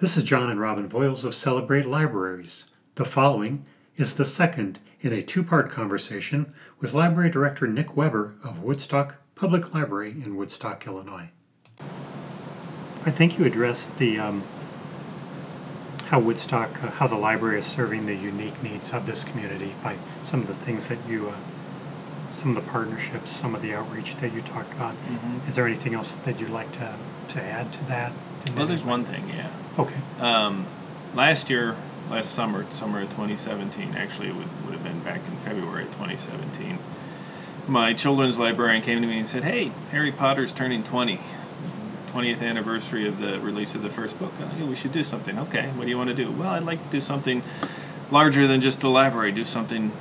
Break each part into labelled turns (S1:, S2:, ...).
S1: This is John and Robin Voiles of Celebrate Libraries. The following is the second in a two part conversation with Library Director Nick Weber of Woodstock Public Library in Woodstock, Illinois. I think you addressed the um, how Woodstock, uh, how the library is serving the unique needs of this community by some of the things that you, uh, some of the partnerships, some of the outreach that you talked about. Is there anything else that you'd like to, to add to that? To
S2: Well, there's one thing, yeah.
S1: Okay.
S2: Um, last year, last summer, summer of 2017, actually, it would, would have been back in February of 2017, my children's librarian came to me and said, Hey, Harry Potter's turning 20. 20th anniversary of the release of the first book. We should do something. Okay, what do you want to do? Well, I'd like to do something larger than just the library, do something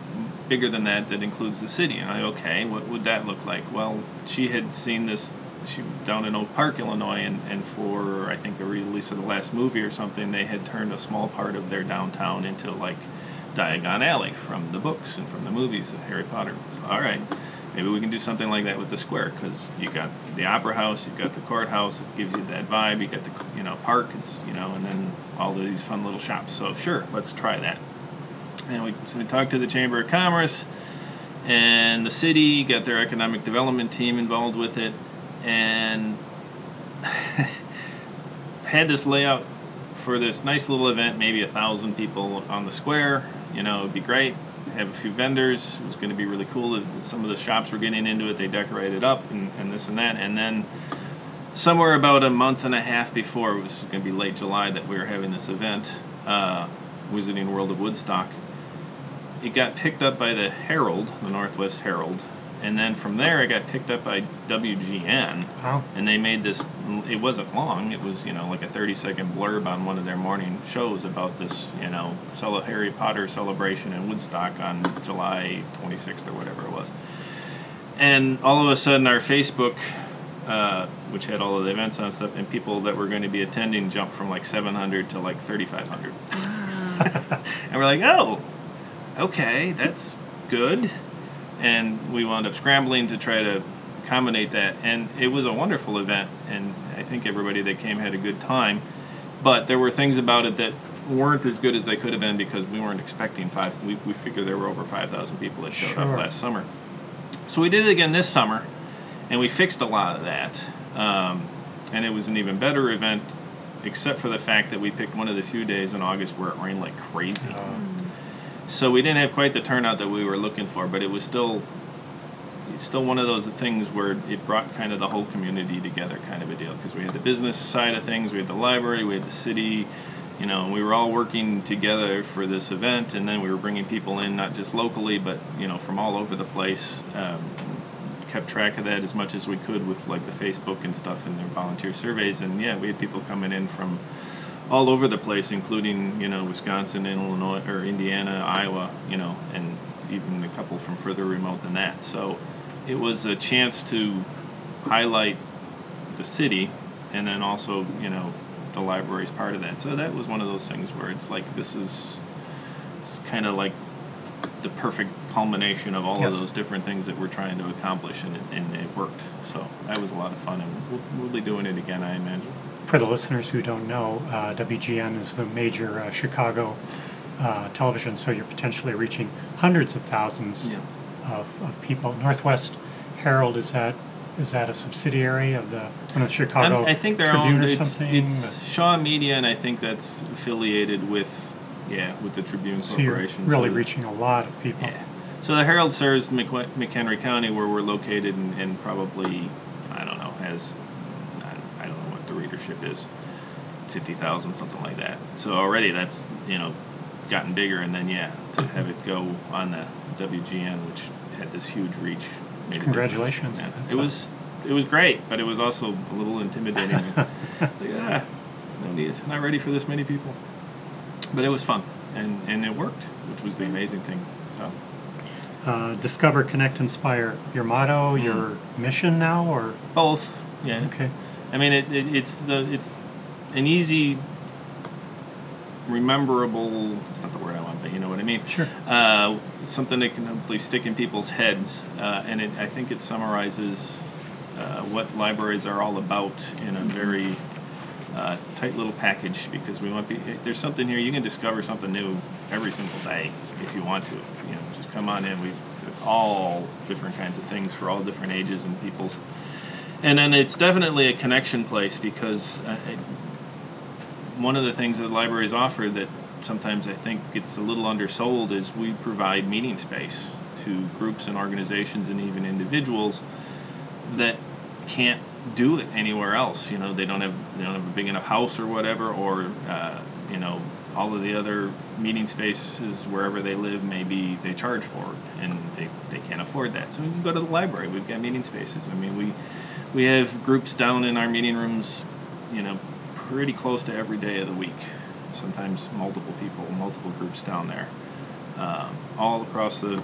S2: bigger than that that includes the city. And I, okay, what would that look like? Well, she had seen this she down in Oak Park, Illinois, and, and for I think the release of the last movie or something, they had turned a small part of their downtown into like Diagon Alley from the books and from the movies of Harry Potter. So, all right, maybe we can do something like that with the square because you got the Opera House, you've got the courthouse, it gives you that vibe. You got the you know park, it's you know, and then all of these fun little shops. So sure, let's try that. And we so we talked to the Chamber of Commerce and the city, got their economic development team involved with it, and had this layout for this nice little event, maybe a thousand people on the square. You know, it'd be great. Have a few vendors. It was going to be really cool. Some of the shops were getting into it. They decorated up and, and this and that. And then somewhere about a month and a half before, it was going to be late July that we were having this event, uh, Wizarding World of Woodstock. It got picked up by the Herald, the Northwest Herald, and then from there it got picked up by WGN
S1: Wow.
S2: and they made this it wasn't long. It was you know like a 30 second blurb on one of their morning shows about this you know cele- harry potter celebration in woodstock on july 26th or whatever it was. And all of a sudden our facebook uh, which had all of the events on stuff and people that were going to be attending jumped from like 700 to like 3500 and we're like oh okay that's good and we wound up scrambling to try to accommodate that. And it was a wonderful event and i think everybody that came had a good time. But there were things about it that weren't as good as they could have been because we weren't expecting five we, we figured there were over 5000 people that showed
S1: Sure.
S2: up last summer. So we did it again this summer and we fixed a lot of that. Um, and it was an even better event except for the fact that we picked one of the few days in august where it rained like crazy so we didn't have quite the turnout that we were looking for, but it was still it's still one of those things where it brought kind of the whole community together, kind of a deal. Because we had the business side of things, we had the library, we had the city, you know, we were all working together for this event, and then we were bringing people in not just locally, but you know, from all over the place. Um, kept track of that as much as we could with like the Facebook and stuff and their volunteer surveys, and yeah, we had people coming in from all over the place, including you know Wisconsin, and Illinois, or Indiana, Iowa, you know, and even a couple from further remote than that. So it was a chance to highlight the city, and then also you know the library is part of that. So that was one of those things where it's like this is kind of like the perfect culmination of all
S1: Yes.
S2: of those different things that we're trying to accomplish, and it, and it worked. So that was a lot of fun, and we'll, we'll be doing it again, I imagine.
S1: For the listeners who don't know, uh, WGN is the major uh, Chicago uh, television, so you're potentially reaching hundreds of thousands
S2: Yeah.
S1: of, of people. Northwest Herald is that is that a subsidiary of the one of Chicago
S2: I'm- I think they're
S1: Tribune
S2: owned.
S1: or
S2: It's,
S1: something?
S2: it's Shaw Media, and I think that's affiliated with, yeah, with the Tribune
S1: so you're
S2: Corporation.
S1: really
S2: so
S1: reaching a lot of people.
S2: Yeah. So the Herald serves McHenry County, where we're located, and, and probably, I don't know, has, I, I don't know what the readership is, fifty thousand, something like that. So already that's you know, gotten bigger, and then yeah, to have it go on the WGN, which had this huge reach. made a difference.
S1: Congratulations.
S2: Yeah. It was it was great, but it was also a little intimidating. like, ah, no need, not ready for this many people. But it was fun, and and it worked, which was the amazing thing. So.
S1: Uh, discover, connect, inspire. Your motto,
S2: Mm.
S1: your mission now, or
S2: Both, yeah.
S1: okay,
S2: I mean, it, it it's the it's an easy, rememberable. That's not the word I want, but you know what I mean.
S1: sure.
S2: Uh, something that can hopefully stick in people's heads, uh, and it, I think it summarizes uh, what libraries are all about in a very uh, tight little package because we want be there's something here you can discover something new every single day if you want to. You know, just come on in. We have all different kinds of things for all different ages and peoples. And then it's definitely a connection place because uh, it, one of the things that libraries offer that sometimes I think gets a little undersold is we provide meeting space to groups and organizations and even individuals that can't do it anywhere else. You know, they don't have they don't have a big enough house or whatever, or uh, you know, all of the other meeting spaces wherever they live maybe they charge for it and they, they can't afford that. So we can go to the library. We've got meeting spaces. I mean, we we have groups down in our meeting rooms, you know, pretty close to every day of the week. Sometimes multiple people, multiple groups down there, um, all across the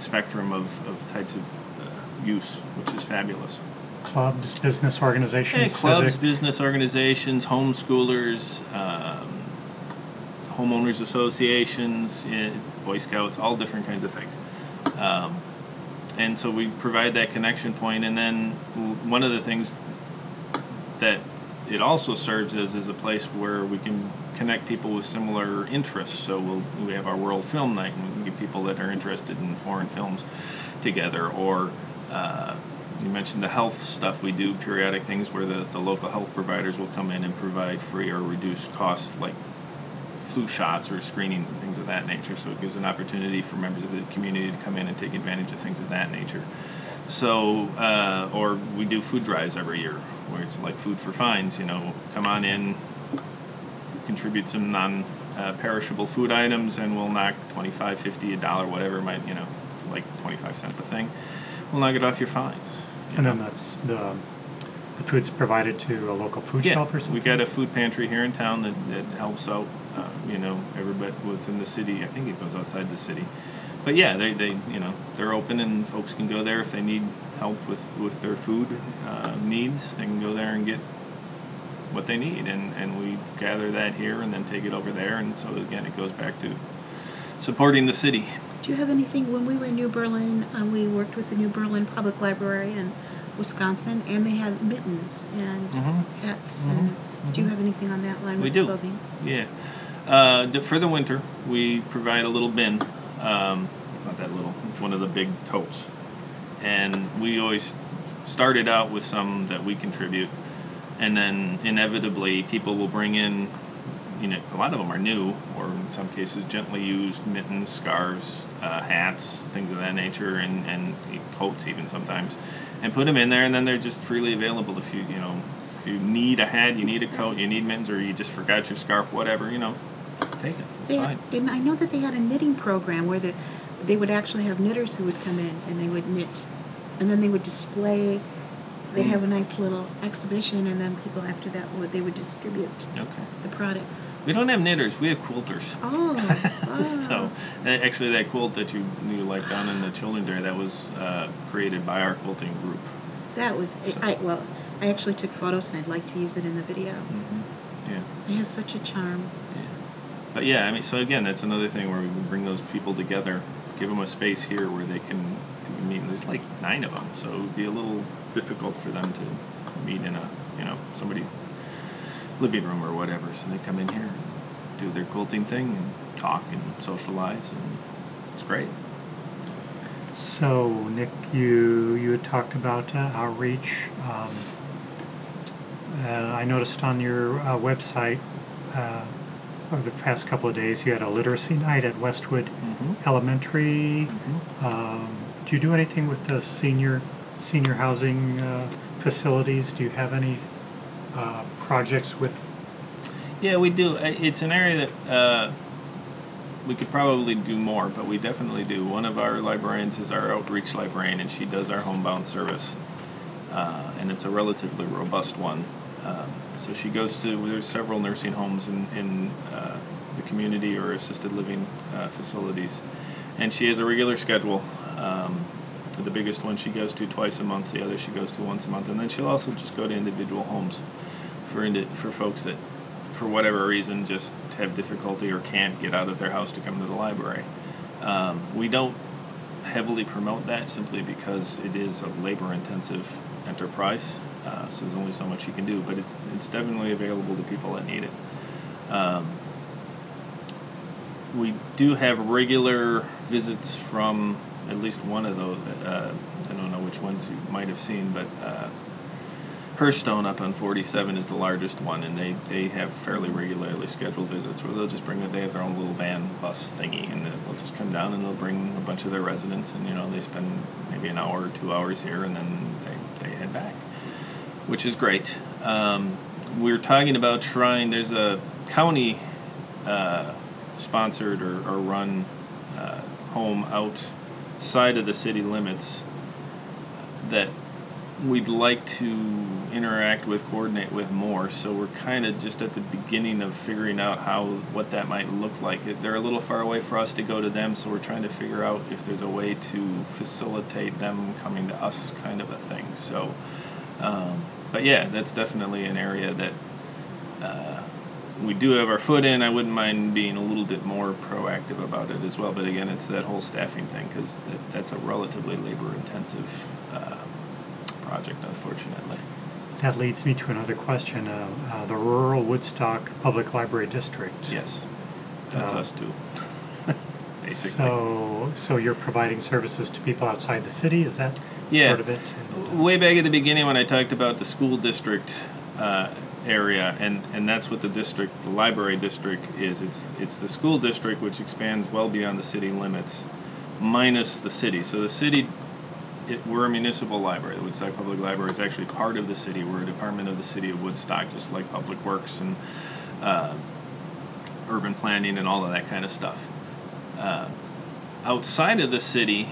S2: spectrum of, of types of uh, use, which is fabulous.
S1: Clubs, business organizations,
S2: Yeah, clubs,
S1: civic-
S2: business organizations, homeschoolers, um, homeowners associations, yeah, Boy Scouts, all different kinds of things. Um, and so we provide that connection point, and then one of the things that it also serves as is a place where we can connect people with similar interests. So we'll we have our World Film Night, and we can get people that are interested in foreign films together, or uh, you mentioned the health stuff. We do periodic things where the, the local health providers will come in and provide free or reduced costs, like flu shots or screenings and things of that nature. So it gives an opportunity for members of the community to come in and take advantage of things of that nature. So, uh, or we do food drives every year where it's like food for fines. You know, come on in, contribute some non uh, perishable food items, and we'll knock 25 50 a dollar, whatever might, you know, like 25 cents a thing. We'll knock it off your fines. you
S1: And
S2: know.
S1: then that's the, the food's provided to a local food
S2: Yeah,
S1: shelf or something?
S2: we got a food pantry here in town that, that helps out, uh, you know, everybody within the city. I think it goes outside the city. But yeah, they, they you know, they're open and folks can go there if they need help with, with their food uh, needs. They can go there and get what they need. And, and we gather that here and then take it over there. And so again, it goes back to supporting the city.
S3: Do you have anything, when we were in New Berlin, uh, we worked with the New Berlin Public Library in Wisconsin, and they had mittens and
S2: Mhm.
S3: hats,
S2: Mhm.
S3: and do you have anything on that line
S2: We
S3: with
S2: do.
S3: clothing?
S2: Yeah. Uh, for the winter, we provide a little bin. Um, not that little, one of the big totes. And we always started out with some that we contribute. And then inevitably, people will bring in, you know, a lot of them are new, or in some cases, gently used mittens, scarves, uh, hats, things of that nature, and, and coats even sometimes. And put them in there, and then they're just freely available if you, you know, if you need a hat, you need a coat, you need mittens, or you just forgot your scarf, whatever, you know, take it. It's
S3: They
S2: fine.
S3: had, I know that they had a knitting program where the, they would actually have knitters who would come in and they would knit, and then they would display. They'd
S2: Mm.
S3: have a nice little exhibition, and then people after that would they would distribute
S2: Okay.
S3: the product.
S2: We don't have knitters, we have quilters.
S3: Oh,
S2: so, actually, that quilt that you you like down in the children's area, that was uh, created by our quilting group.
S3: that was
S2: So-
S3: I well, I actually took photos and I'd like to use it in the video.
S2: Mm-hmm. Yeah.
S3: It has such a charm.
S2: Yeah. But yeah, I mean, so again, that's another thing where we can bring those people together, give them a space here where they can meet. There's like nine of them, so it would be a little difficult for them to meet in a, you know, somebody's living room or whatever. So they come in here and do their quilting thing and talk and socialize, and it's great.
S1: So, Nick, you you had talked about uh, outreach. Um, uh, I noticed on your uh, website uh, over the past couple of days you had a literacy night at Westwood
S2: Mm-hmm.
S1: Elementary.
S2: Mm-hmm.
S1: Um, do you do anything with the senior senior housing uh, facilities? Do you have any uh, projects with?
S2: Yeah, we do. It's an area that uh, we could probably do more, but we definitely do. One of our librarians is our outreach librarian, and she does our homebound service, uh, and it's a relatively robust one. Um, so she goes to there's several nursing homes in in uh, the community or assisted living uh, facilities, and she has a regular schedule. Um, the biggest one she goes to twice a month. The other she goes to once a month, and then she'll also just go to individual homes for indi- for folks that, for whatever reason, just have difficulty or can't get out of their house to come to the library. Um, we don't heavily promote that simply because it is a labor-intensive enterprise. Uh, so there's only so much you can do, but it's it's definitely available to people that need it. Um, we do have regular visits from at least one of those. Uh, I don't know which ones you might have seen, but uh, Hearthstone up on 47 is the largest one, and they, they have fairly regularly scheduled visits where they'll just bring. They have their own little van bus thingy, and they'll just come down and they'll bring a bunch of their residents, and you know they spend maybe an hour or two hours here, and then they, they head back, which is great. Um, we're talking about trying. There's a county uh, sponsored or, or run uh, home outside of the city limits that we'd like to interact with, coordinate with more. So we're kind of just at the beginning of figuring out how what that might look like. They're a little far away for us to go to them, so we're trying to figure out if there's a way to facilitate them coming to us, kind of a thing. So, um, but yeah, that's definitely an area that. Uh, we do have our foot in. I wouldn't mind being a little bit more proactive about it as well. But again, it's that whole staffing thing because that, that's a relatively labor intensive uh, project, unfortunately.
S1: That leads me to another question. Uh, uh, the rural Woodstock Public Library District.
S2: Yes, that's
S1: Uh,
S2: us too. Basically.
S1: So, so you're providing services to people outside the city? Is that
S2: Yeah.
S1: sort of it?
S2: way back at the beginning when I talked about the school district uh, area, and, and that's what the district, the library district is. It's it's the school district which expands well beyond the city limits, minus the city. So the city, it, we're a municipal library. The Woodstock Public Library is actually part of the city. We're a department of the city of Woodstock, just like Public Works and uh, urban planning and all of that kind of stuff. Uh, outside of the city,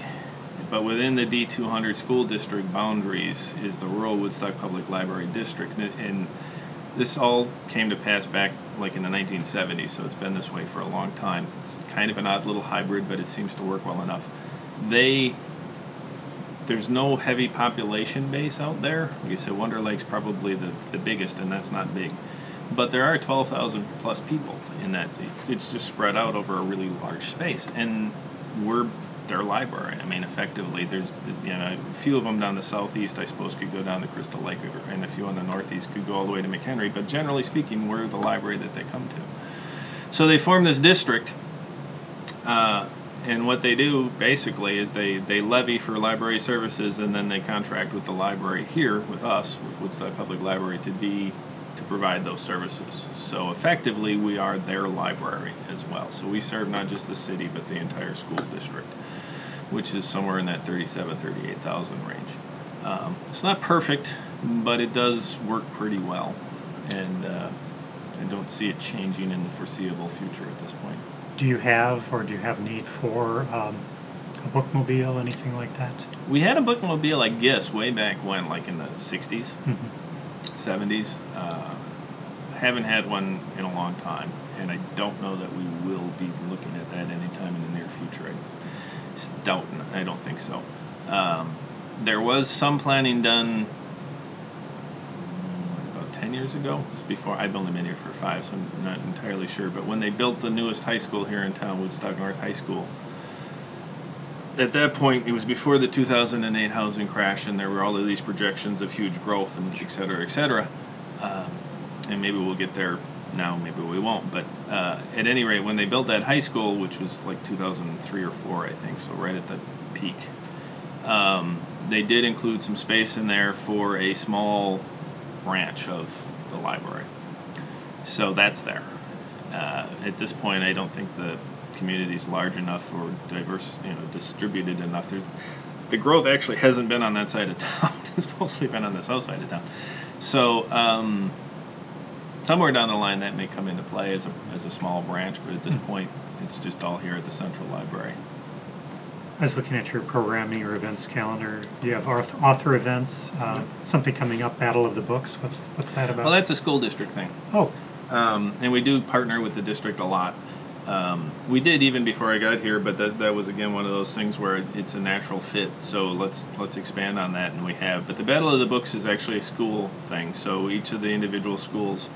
S2: but within the D200 school district boundaries is the rural Woodstock Public Library District. And, and this all came to pass back like in the 1970s, so it's been this way for a long time. It's kind of an odd little hybrid, but it seems to work well enough. They there's no heavy population base out there. Like I said, Wonder Lake's probably the, the biggest, and that's not big. But there are 12,000 plus people in that. It's, it's just spread out over a really large space. And we're their library. I mean, effectively, there's you know a few of them down the southeast. I suppose could go down to Crystal Lake, and a few on the northeast could go all the way to McHenry. But generally speaking, we're the library that they come to. So they form this district, uh, and what they do basically is they they levy for library services, and then they contract with the library here with us, with Woodstock Public Library, to be to provide those services. So effectively, we are their library as well. So we serve not just the city, but the entire school district which is somewhere in that 37, 38,000 range. Um, it's not perfect, but it does work pretty well, and uh, I don't see it changing in the foreseeable future at this point.
S1: Do you have, or do you have need for um, a bookmobile, anything like that?
S2: We had a bookmobile, I guess, way back when, like in the 60s,
S1: Mhm.
S2: 70s. Uh, haven't had one in a long time, and I don't know that we will be looking at that anytime in the near future. I doubt, I don't think so. Um, there was some planning done about 10 years ago. Before I've only been here for five, so I'm not entirely sure. But when they built the newest high school here in town, Woodstock North High School, at that point, it was before the 2008 housing crash, and there were all of these projections of huge growth and et cetera, et cetera. Um, and maybe we'll get there now, maybe we won't. But uh, at any rate, when they built that high school, which was like 2003 or 4, I think, so right at the peak, um, they did include some space in there for a small branch of the library. So that's there. Uh, at this point, I don't think the community is large enough or diverse, you know, distributed enough. There's, the growth actually hasn't been on that side of town. it's mostly been on the south side of town. So um, somewhere down the line, that may come into play as a as a small branch. But at this point, it's just all here at the central library.
S1: I was looking at your programming or events calendar. Do you have auth- author events? Uh, something coming up, Battle of the Books. What's what's that about?
S2: Well, that's a school district thing.
S1: oh,
S2: Um, and we do partner with the district a lot. Um, we did even before I got here, but that, that was again one of those things where it's a natural fit. So let's let's expand on that, and we have. But the Battle of the Books is actually a school thing. So each of the individual schools,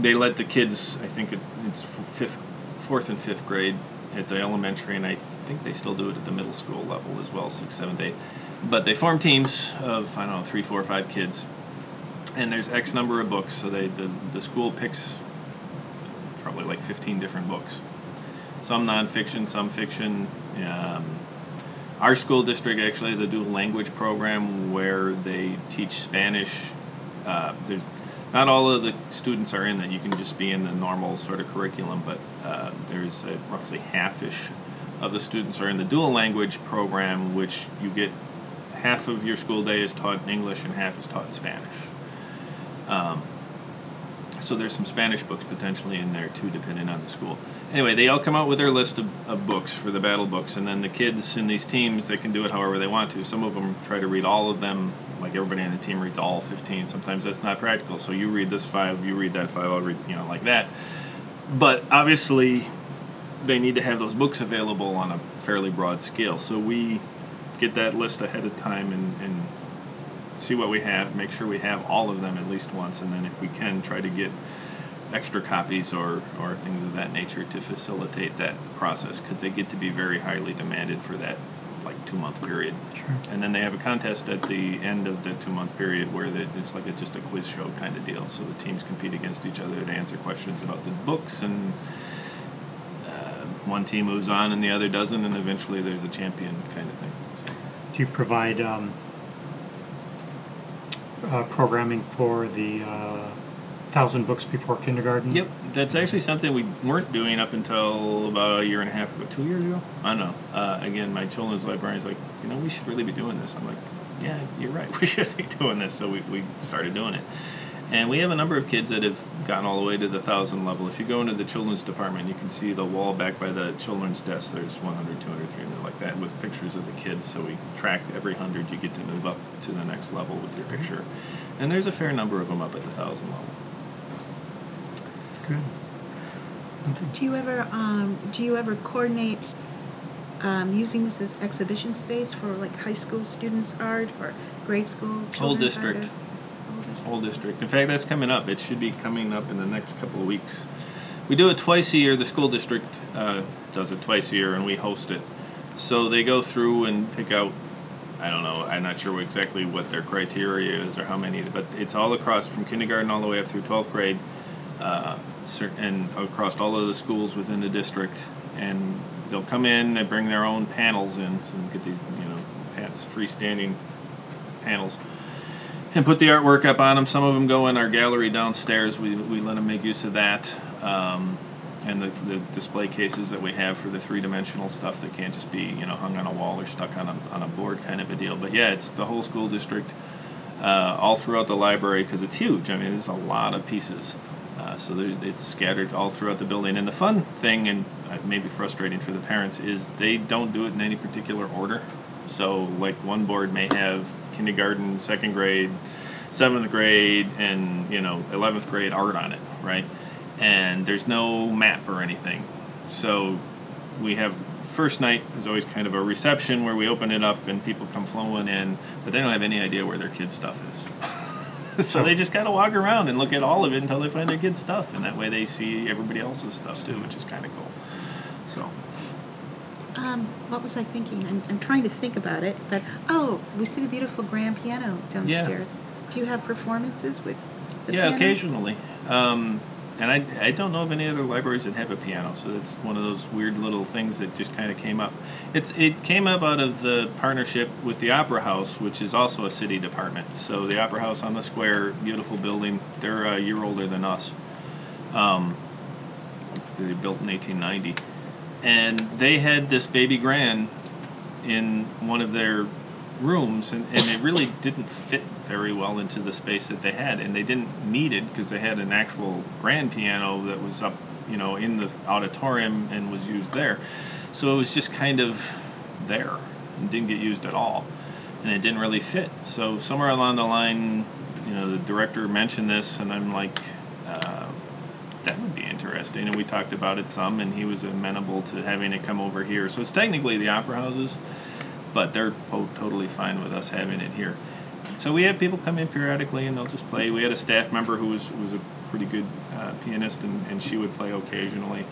S2: they let the kids. I think it, it's fifth, fourth and fifth grade at the elementary, and I think they still do it at the middle school level as well, six, seven, eight. but they form teams of I don't know three, four, five kids, and there's X number of books. So they the, the school picks probably like 15 different books, some nonfiction, some fiction. Um, our school district actually has a dual language program where they teach Spanish. Uh, there's not all of the students are in that. You can just be in the normal sort of curriculum, but uh, there's a roughly half-ish of the students are in the dual language program, which you get half of your school day is taught in English and half is taught in Spanish. Um, so there's some Spanish books potentially in there too, depending on the school. Anyway, they all come out with their list of, of books for the battle books, and then the kids in these teams they can do it however they want to. Some of them try to read all of them, like everybody on the team reads all 15. Sometimes that's not practical. So you read this five, you read that five, I'll read you know like that. But obviously, they need to have those books available on a fairly broad scale. So we get that list ahead of time and, and see what we have, make sure we have all of them at least once, and then if we can, try to get extra copies or, or things of that nature to facilitate that process because they get to be very highly demanded for that like two month period.
S1: Sure.
S2: And then they have a contest at the end of the two month period where they, it's like a, just a quiz show kind of deal. So the teams compete against each other to answer questions about the books and uh, one team moves on and the other doesn't, and eventually there's a champion kind of thing. So.
S1: Do you provide um, uh, programming for the uh, thousand books before kindergarten?
S2: Yep, that's actually something we weren't doing up until about a year and a half ago, two years ago. I don't know. Uh, again, my children's librarian's like, you know, we should really be doing this. I'm like, yeah, you're right. We should be doing this. So we, we started doing it. And we have a number of kids that have gotten all the way to the thousand level. If you go into the children's department, you can see the wall back by the children's desk. There's 100, 200, 300 like that with pictures of the kids. So we track every hundred you get to move up to the next level with your picture. And there's a fair number of them up at the thousand level.
S1: Good.
S3: Do you ever um, do you ever coordinate um, using this as exhibition space for like high school students' art or grade school?
S2: Whole
S3: children's
S2: district.
S3: art? Whole district.
S2: whole district. In fact, that's coming up. It should be coming up in the next couple of weeks. We do it twice a year. The school district uh, does it twice a year, and we host it. So they go through and pick out. I don't know. I'm not sure exactly what their criteria is or how many, but it's all across from kindergarten all the way up through 12th grade, uh, cer- and across all of the schools within the district. And they'll come in. They bring their own panels in, so get these, you know, pants freestanding panels and put the artwork up on them. Some of them go in our gallery downstairs. We, we let them make use of that. Um, and the, the display cases that we have for the three dimensional stuff that can't just be you know hung on a wall or stuck on a, on a board kind of a deal. But yeah, it's the whole school district, uh, all throughout the library because it's huge. I mean, there's a lot of pieces. Uh, so it's scattered all throughout the building. And the fun thing, and uh, maybe frustrating for the parents, is they don't do it in any particular order. So, like one board may have kindergarten, second grade, seventh grade, and you know eleventh grade art on it, right? And there's no map or anything. So we have first night is always kind of a reception where we open it up and people come flowing in, but they don't have any idea where their kids' stuff is. so they just gotta walk around and look at all of it until they find their kids' stuff, and that way they see everybody else's stuff too, which is kind of cool. So.
S3: Um, what was I thinking? I'm, I'm trying to think about it, but oh, we see the beautiful grand piano downstairs. Do you have performances with the
S2: yeah,
S3: piano?
S2: occasionally. Um, and I, I don't know of any other libraries that have a piano, so that's one of those weird little things that just kind of came up. It's it came up out of the partnership with the Opera House, which is also a city department. So the Opera House on the square, beautiful building. They're a year older than us. Um, they built in 1890, and they had this baby grand in one of their rooms, and, and it really didn't fit very well into the space that they had, and they didn't need it because they had an actual grand piano that was up, you know, in the auditorium and was used there. So it was just kind of there and didn't get used at all, and it didn't really fit. So somewhere along the line, you know, the director mentioned this, and I'm like. Uh, that would be interesting. And we talked about it some, and he was amenable to having it come over here. So it's technically the opera houses, but they're po- totally fine with us having it here. So we have people come in periodically, and they'll just play. We had a staff member who was was a pretty good uh, pianist, and, and she would play occasionally.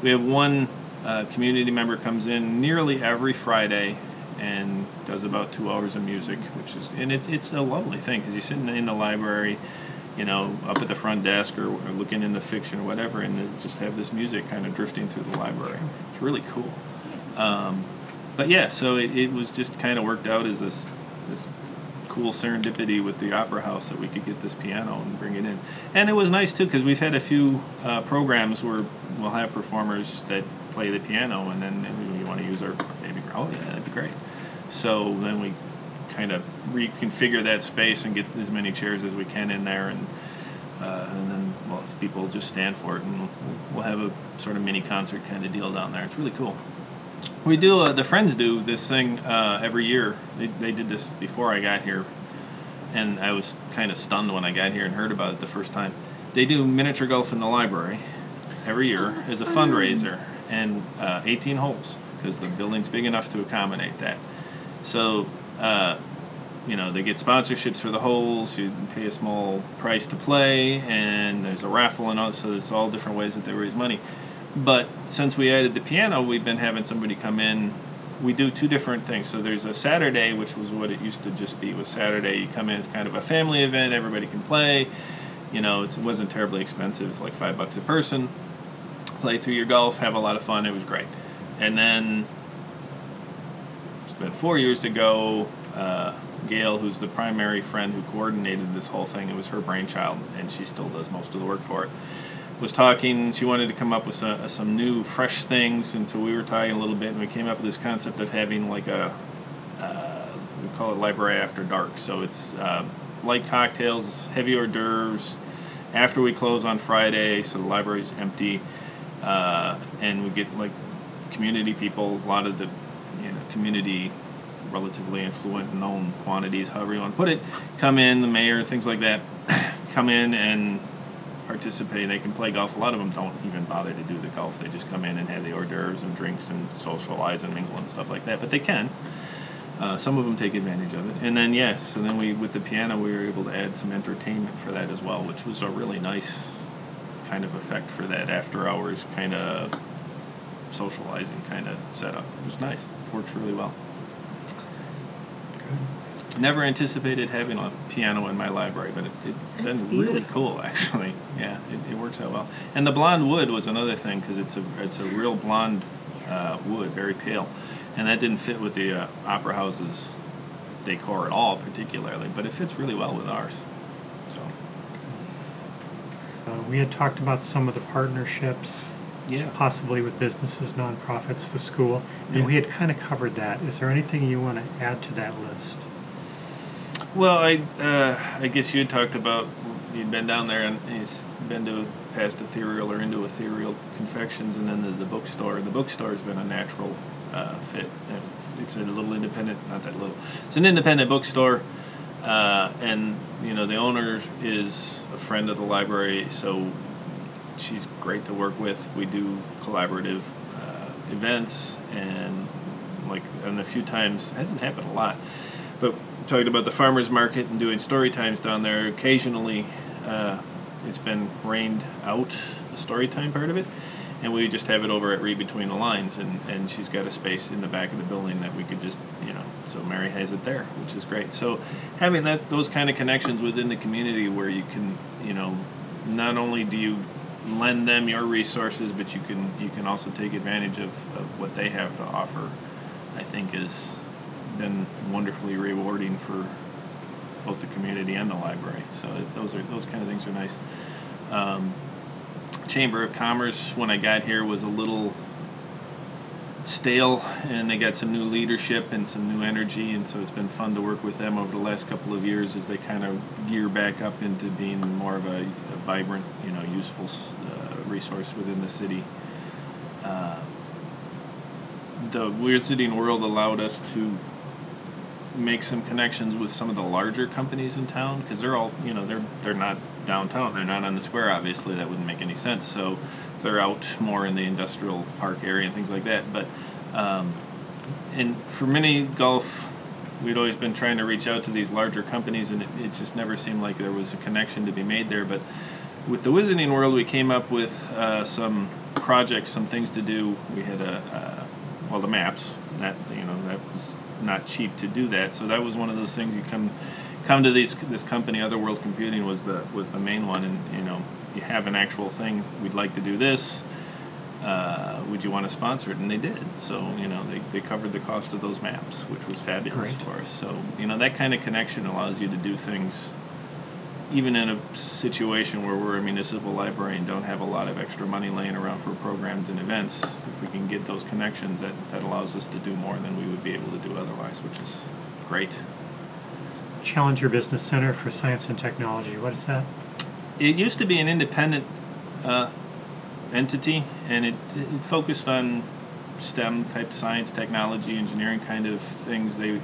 S2: We have one uh, community member comes in nearly every Friday and does about two hours of music, which is and it, it's a lovely thing because you're sitting in the library, you know, up at the front desk or, or looking the fiction or whatever, and just have this music kind of drifting through the library. It's really cool. Um, but yeah, so it, it was just kind of worked out as this this cool serendipity with the opera house that we could get this piano and bring it in. And it was nice too because we've had a few uh, programs where we'll have performers that play the piano and then and we want to use our baby. Oh yeah, that'd be great. So then we kind of reconfigure that space and get as many chairs as we can in there and. Uh, and then, well, people just stand for it, and we'll, we'll have a sort of mini concert kind of deal down there. It's really cool. We do uh, the friends do this thing uh, every year. They, they did this before I got here, and I was kind of stunned when I got here and heard about it the first time. They do miniature golf in the library every year as a fundraiser, and uh, 18 holes because the building's big enough to accommodate that. So, uh, you know, they get sponsorships for the holes. You pay a small price to play, and there's a raffle and all. So there's all different ways that they raise money. But since we added the piano, we've been having somebody come in. We do two different things. So there's a Saturday, which was what it used to just be. Was Saturday you come in? It's kind of a family event. Everybody can play. You know, it wasn't terribly expensive. It's like five bucks a person. Play through your golf, have a lot of fun. It was great. And then it's been four years ago. Uh, Gail, who's the primary friend who coordinated this whole thing, it was her brainchild, and she still does most of the work for it. Was talking. She wanted to come up with some, some new, fresh things, and so we were talking a little bit, and we came up with this concept of having like a uh, we call it library after dark. So it's uh, light cocktails, heavy hors d'oeuvres. After we close on Friday, so the library's empty, uh, and we get like community people, a lot of the you know community relatively influent known quantities, however you want to put it, come in, the mayor, things like that, come in and participate. They can play golf. A lot of them don't even bother to do the golf. They just come in and have the hors d'oeuvres and drinks and socialize and mingle and stuff like that. But they can. Uh, some of them take advantage of it. And then, yeah, so then we, with the piano, we were able to add some entertainment for that as well, which was a really nice kind of effect for that after hours kind of socializing kind of setup. It was nice. It works really well. Never anticipated having a piano in my library, but it, it
S3: That's
S2: been really cool actually. Yeah, it, it works out well. And the blonde wood was another thing because it's a it's a real blonde uh, wood, very pale, and that didn't fit with the uh, opera house's decor at all, particularly. But it fits really well with ours.
S1: Uh, we had talked about some of the partnerships,
S2: yeah.
S1: possibly with businesses, nonprofits, the school, and
S2: Yeah.
S1: we had kind of covered that. Is there anything you want to add to that list?
S2: Well, I uh, I guess you had talked about you'd been down there and he's been to past ethereal or into ethereal confections, and then the, the bookstore. The bookstore has been a natural uh, fit. It's a little independent, not that little. It's an independent bookstore, uh, and you know the owner is a friend of the library, so she's great to work with. We do collaborative uh, events, and like and a few times hasn't happened a lot, but talking about the farmers market and doing story times down there. Occasionally, uh, it's been rained out the story time part of it, and we just have it over at Read Between the Lines, and and she's got a space in the back of the building that we could just you know. So Mary has it there, which is great. So having that those kind of connections within the community where you can you know not only do you lend them your resources, but you can you can also take advantage of, of what they have to offer. I think is been wonderfully rewarding for both the community and the library. So those are those kind of things are nice. Um, Chamber of Commerce when I got here was a little stale, and they got some new leadership and some new energy, and so it's been fun to work with them over the last couple of years as they kind of gear back up into being more of a, a vibrant, you know, useful uh, resource within the city. Uh, the Wizarding World allowed us to make some connections with some of the larger companies in town because they're all you know they're they're not downtown. They're not on the square obviously. That wouldn't make any sense. So they're out more in the industrial park area and things like that. But um, and for mini golf we'd always been trying to reach out to these larger companies and it, it just never seemed like there was a connection to be made there. But with the Wizarding World we came up with uh, some projects some things to do. We had a uh, well the maps that you know that was not cheap to do that. So that was one of those things you come come to these this company, Other World Computing was the was the main one, and you know you have an actual thing. We'd like to do this. Uh, would you want to sponsor it? And they did. So you know they, they covered the cost of those maps, which was fabulous
S1: Great.
S2: for us. So you know that kind of connection allows you to do things even in a situation where we're a municipal library and don't have a lot of extra money laying around for programs and events, if we can get those connections, that, that allows us to do more than we would be able to do otherwise, which is great.
S1: Challenger Business Center for Science and Technology. What is that?
S2: It used to be an independent uh, entity, and it, it focused on STEM type science, technology, engineering kind of things. They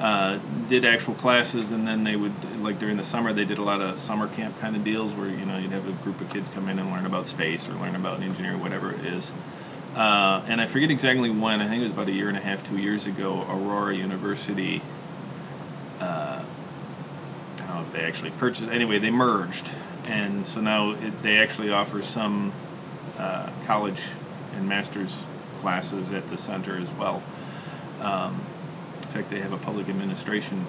S2: uh, did actual classes, and then they would like during the summer they did a lot of summer camp kind of deals where you know you'd have a group of kids come in and learn about space or learn about engineering, whatever it is. Uh, and I forget exactly when. I think it was about a year and a half, two years ago. Aurora University. Uh, know if they actually purchased. Anyway, they merged, and so now it, they actually offer some uh, college and master's classes at the center as well. Um, in fact, they have a public administration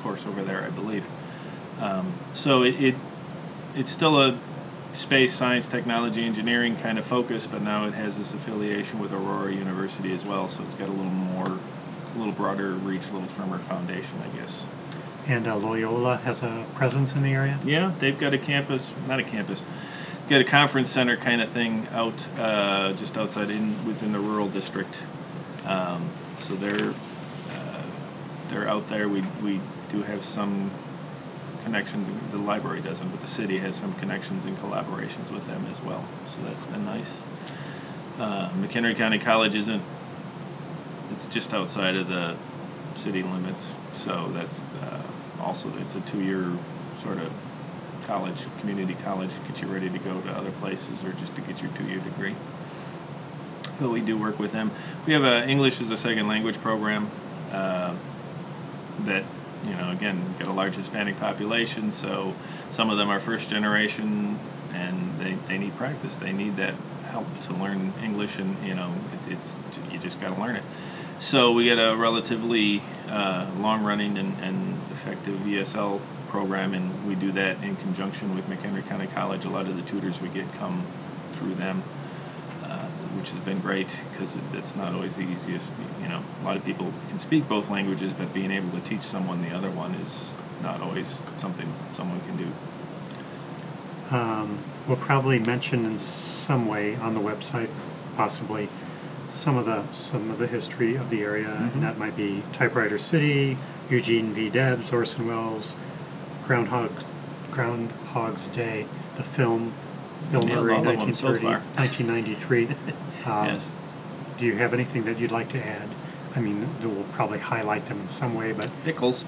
S2: course over there, I believe. Um, so it, it it's still a space, science, technology, engineering kind of focus, but now it has this affiliation with Aurora University as well. So it's got a little more, a little broader reach, a little firmer foundation, I guess.
S1: And uh, Loyola has a presence in the area.
S2: Yeah, they've got a campus, not a campus, got a conference center kind of thing out uh, just outside in within the rural district. Um, so they're uh, they're out there. We we do have some connections. The library doesn't, but the city has some connections and collaborations with them as well. So that's been nice. Uh, McHenry County College isn't. It's just outside of the city limits, so that's uh, also it's a two-year sort of college, community college, get you ready to go to other places or just to get your two-year degree. But we do work with them. We have a English as a second language program uh, that you know again got a large Hispanic population, so some of them are first generation and they, they need practice. They need that help to learn English, and you know it, it's you just got to learn it. So we get a relatively uh, long-running and, and effective ESL program, and we do that in conjunction with McHenry County College. A lot of the tutors we get come through them, uh, which has been great because it's not always the easiest. You know, a lot of people can speak both languages, but being able to teach someone the other one is not always something someone can do.
S1: Um, we'll probably mention in some way on the website, possibly, some of the some of the history of the area,
S2: Mhm.
S1: and that might be Typewriter City, Eugene V. Debs, Orson Welles, Groundhog Groundhog's Day, the film, Bill Murray,
S2: all of them so
S1: 1930, 1993. um,
S2: yes.
S1: Do you have anything that you'd like to add? I mean, we'll probably highlight them in some way, but
S2: Pickles.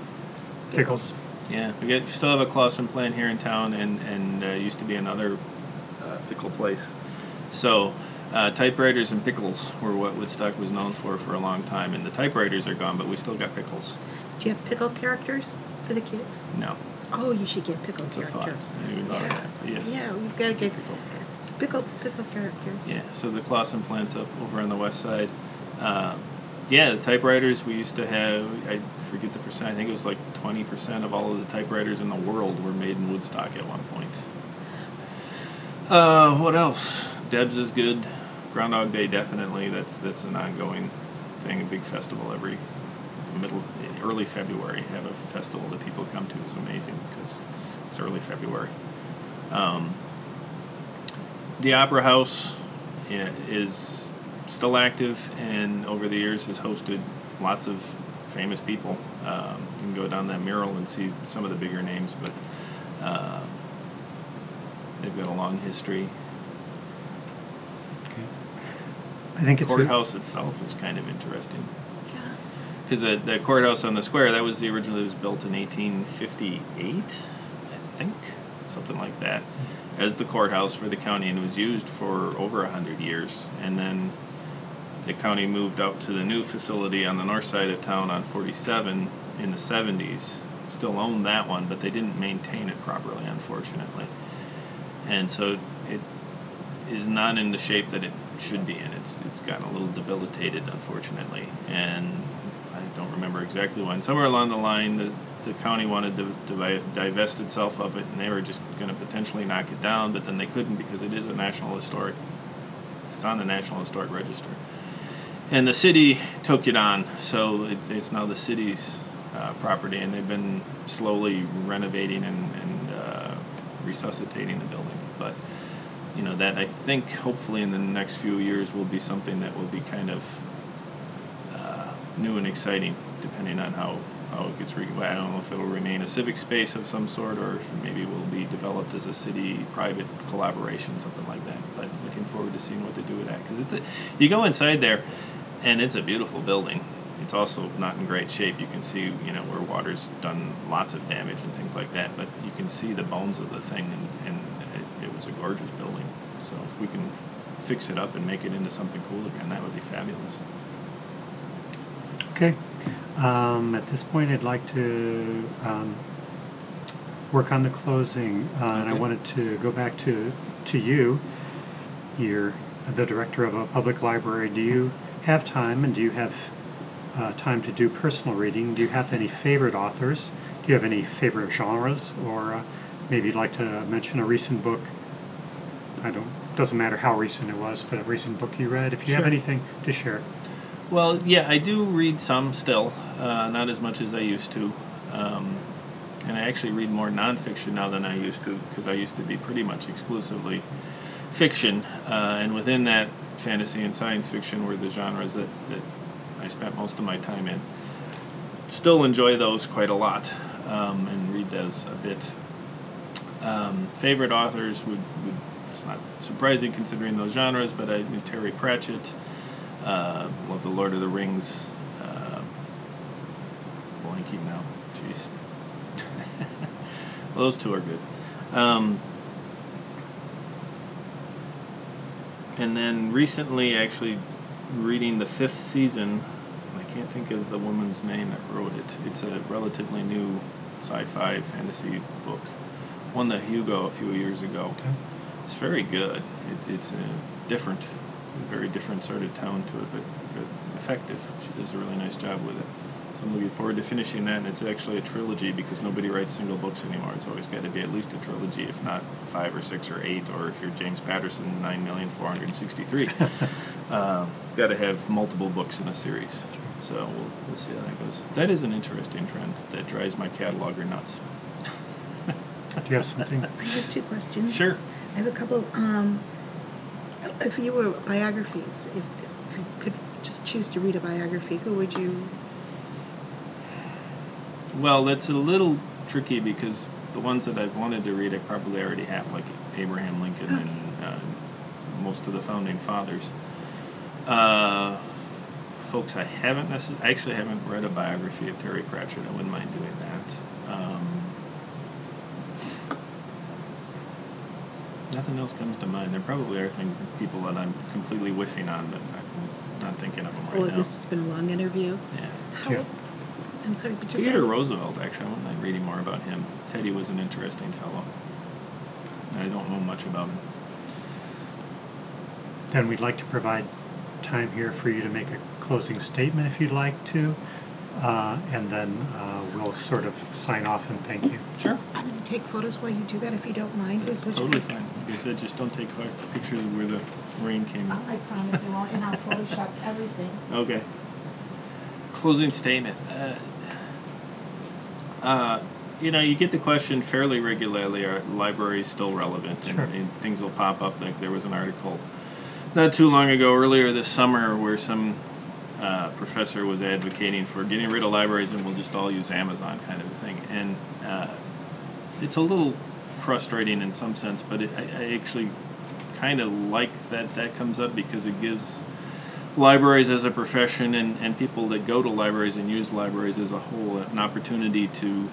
S1: pickles.
S2: Yeah, we get still have a Claussen plant here in town, and and uh, used to be another uh, pickle place. So, uh, typewriters and pickles were what Woodstock was known for for a long time, and the typewriters are gone, but we still got pickles.
S3: Do you have pickle characters for the kids?
S2: No,
S3: Oh, you should get pickle
S2: a thought.
S3: characters.
S2: Didn't thought of
S3: Yeah.
S2: that. Yes,
S3: Yeah, we've got to get
S2: pickle characters.
S3: pickle pickle characters.
S2: Yeah, so the Claussen plant's up over on the west side. Uh, yeah, the typewriters we used to have, I forget the percent, I think it was like 20% of all of the typewriters in the world were made in Woodstock at one point. Uh, what else? Debs is good. Groundhog Day definitely. That's that's an ongoing thing. A big festival every middle, early February. Have a festival that people come to is amazing because it's early February. Um, the Opera House yeah, is still active and over the years has hosted lots of famous people. Um, you can go down that mural and see some of the bigger names, but uh, they've got a long history.
S1: Okay. I think it's
S2: courthouse itself is kind of interesting
S3: Yeah.
S2: because the, the courthouse on the square that was the original. It was built in 1858, I think, something like that, mm-hmm. as the courthouse for the county, and it was used for over a hundred years. And then the county moved out to the new facility on the north side of town on 47 in the 70s. Still owned that one, but they didn't maintain it properly, unfortunately. And so it is not in the shape that it should be in. It's it's gotten a little debilitated, unfortunately, and I don't remember exactly when. Somewhere along the line, the the county wanted to, to divest itself of it, and they were just going to potentially knock it down, but then they couldn't because it is a national historic. It's on the National Historic Register, and the city took it on, so it, it's now the city's uh, property, and they've been slowly renovating and, and uh, resuscitating the building. You know that I think hopefully in the next few years will be something that will be kind of uh, new and exciting, depending on how how it gets. Re- I don't know if it'll remain a civic space of some sort, or if maybe will be developed as a city-private collaboration, something like that. But looking forward to seeing what they do with that because it's a, you go inside there, and it's a beautiful building. It's also not in great shape. You can see, you know, where water's done lots of damage and things like that. But you can see the bones of the thing, and, and it, it was a gorgeous building. We can fix it up and make it into something cool again, that would be fabulous.
S1: Okay. Um, at this point, I'd like to um, work on the closing, uh, and I wanted to go back to to you. You're the director of a public library. Do you have time, and do you have uh, time to do personal reading? Do you have any favorite authors? Do you have any favorite genres, or uh, maybe you'd like to mention a recent book? I don't. Doesn't matter how recent it was, but a recent book you read. If you have anything to share.
S2: Well, yeah, I do read some still, uh, not as much as I used to. Um, and I actually read more nonfiction now than I used to because I used to be pretty much exclusively fiction. Uh, and within that, fantasy and science fiction were the genres that, that I spent most of my time in. Still enjoy those quite a lot um, and read those a bit. Um, favorite authors would, would, it's not surprising considering those genres, but I knew Terry Pratchett. Uh, love the Lord of the Rings. Uh, blanking now. Jeez. well, those two are good. Um, and then recently, actually, reading the fifth season. I can't think of the woman's name that wrote it. It's a relatively new sci-fi fantasy book. Won the Hugo a few years ago. It's very good. It, it's a different, very different sort of tone to it, but, but effective. She does a really nice job with it. So I'm looking forward to finishing that, and it's actually a trilogy because nobody writes single books anymore. It's always got to be at least a trilogy, if not five or six or eight, or if you're James Patterson, nine million four hundred sixty-three. um, got to have multiple books in a series. So we'll, we'll see how that goes. That is an interesting trend that drives my cataloger nuts.
S1: Do you have something?
S3: I have two questions.
S2: Sure.
S3: I have a couple. Um, if you were biographies, if, if you could just choose to read a biography, who would you?
S2: Well, that's a little tricky because the ones that I've wanted to read, I probably already have, like Abraham Lincoln
S3: Okay.
S2: and uh, most of the founding fathers. Uh, folks, I haven't necessarily, I actually haven't read a biography of Terry Pratchett. I wouldn't mind doing that. Um, nothing else comes to mind. There probably are things, people that I'm completely whiffing on, but I'm not thinking of them right
S3: oh,
S2: now.
S3: this has been a long interview.
S2: Yeah.
S3: How,
S1: Yeah.
S3: I'm sorry, but just
S2: Theodore Roosevelt, actually, I wouldn't mind reading more about him. Teddy was an interesting fellow. I don't know much about him.
S1: Then we'd like to provide time here for you to make a closing statement if you'd like to, uh, and then uh, we'll sort of sign off and thank you.
S2: Sure.
S3: I'm going to take photos while you do that, if you don't mind.
S2: That's
S3: Would you
S2: totally fine. Like I said, just don't take fi- pictures of where the rain came in.
S3: I promise I won't, and I'll Photoshop everything.
S2: Okay. Closing statement. Uh, uh, you know, you get the question fairly regularly: Are libraries still relevant?
S1: Sure.
S2: And, and things will pop up. Like there was an article not too long ago, earlier this summer, where some uh, professor was advocating for getting rid of libraries and we'll just all use Amazon, kind of a thing. And uh, it's a little frustrating in some sense, but it, I, I actually kind of like that that comes up because it gives libraries as a profession and, and people that go to libraries and use libraries as a whole an opportunity to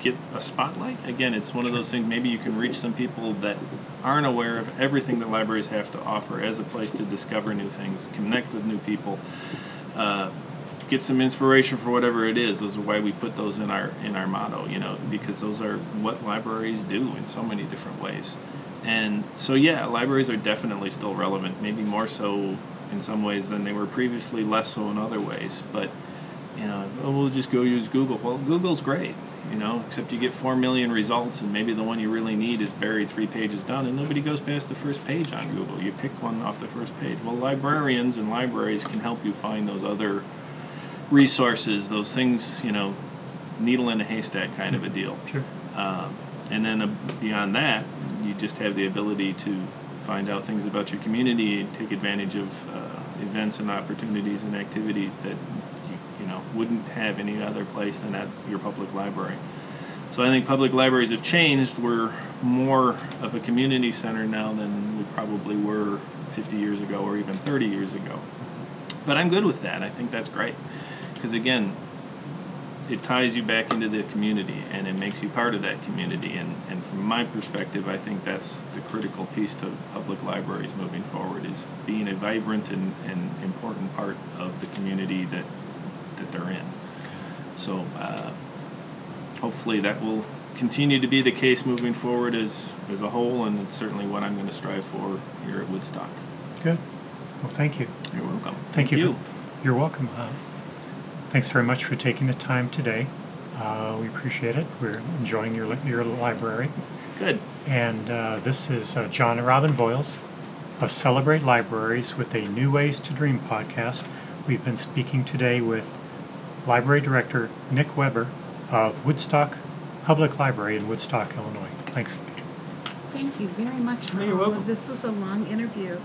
S2: get a spotlight. Again, it's one of those things maybe you can reach some people that aren't aware of everything that libraries have to offer as a place to discover new things, connect with new people, uh, get some inspiration for whatever it is. Those are why we put those in our in our motto, you know, because those are what libraries do in so many different ways. And so, yeah, libraries are definitely still relevant, maybe more so in some ways than they were previously, less so in other ways. But, you know, oh, we'll just go use Google. Well, Google's great, you know, except you get 4 million results, and maybe the one you really need is buried three pages down, and nobody goes past the first page on Google. You pick one off the first page. Well, librarians and libraries can help you find those other resources, those things, you know, needle in a haystack kind of a deal.
S1: Sure.
S2: Um, and then uh, beyond that, you just have the ability to find out things about your community and take advantage of uh, events and opportunities and activities that you, know wouldn't have any other place than at your public library. So I think public libraries have changed. We're more of a community center now than we probably were 50 years ago or even 30 years ago. But I'm good with that. I think that's great because again, it ties you back into the community and it makes you part of that community. And, and from my perspective, I think that's the critical piece to public libraries moving forward is being a vibrant and, and important part of the community that, that they're in. So uh, hopefully that will continue to be the case moving forward as, as a whole, and it's certainly what I'm going to strive for here at Woodstock.
S1: Good. Well, thank you.
S2: You're welcome.
S1: Thank, you. for- you're welcome. Uh, thanks very much for taking the time today. Uh, we appreciate it. We're enjoying your li- your library.
S2: Good.
S1: And uh, this is uh, John and Robin Boyles of Celebrate Libraries with a New Ways to Dream podcast. We've been speaking today with Library Director Nick Weber of Woodstock Public Library in Woodstock, Illinois. Thanks.
S3: Thank you very much for
S2: You're
S3: all
S2: welcome.
S3: of this. was a long interview.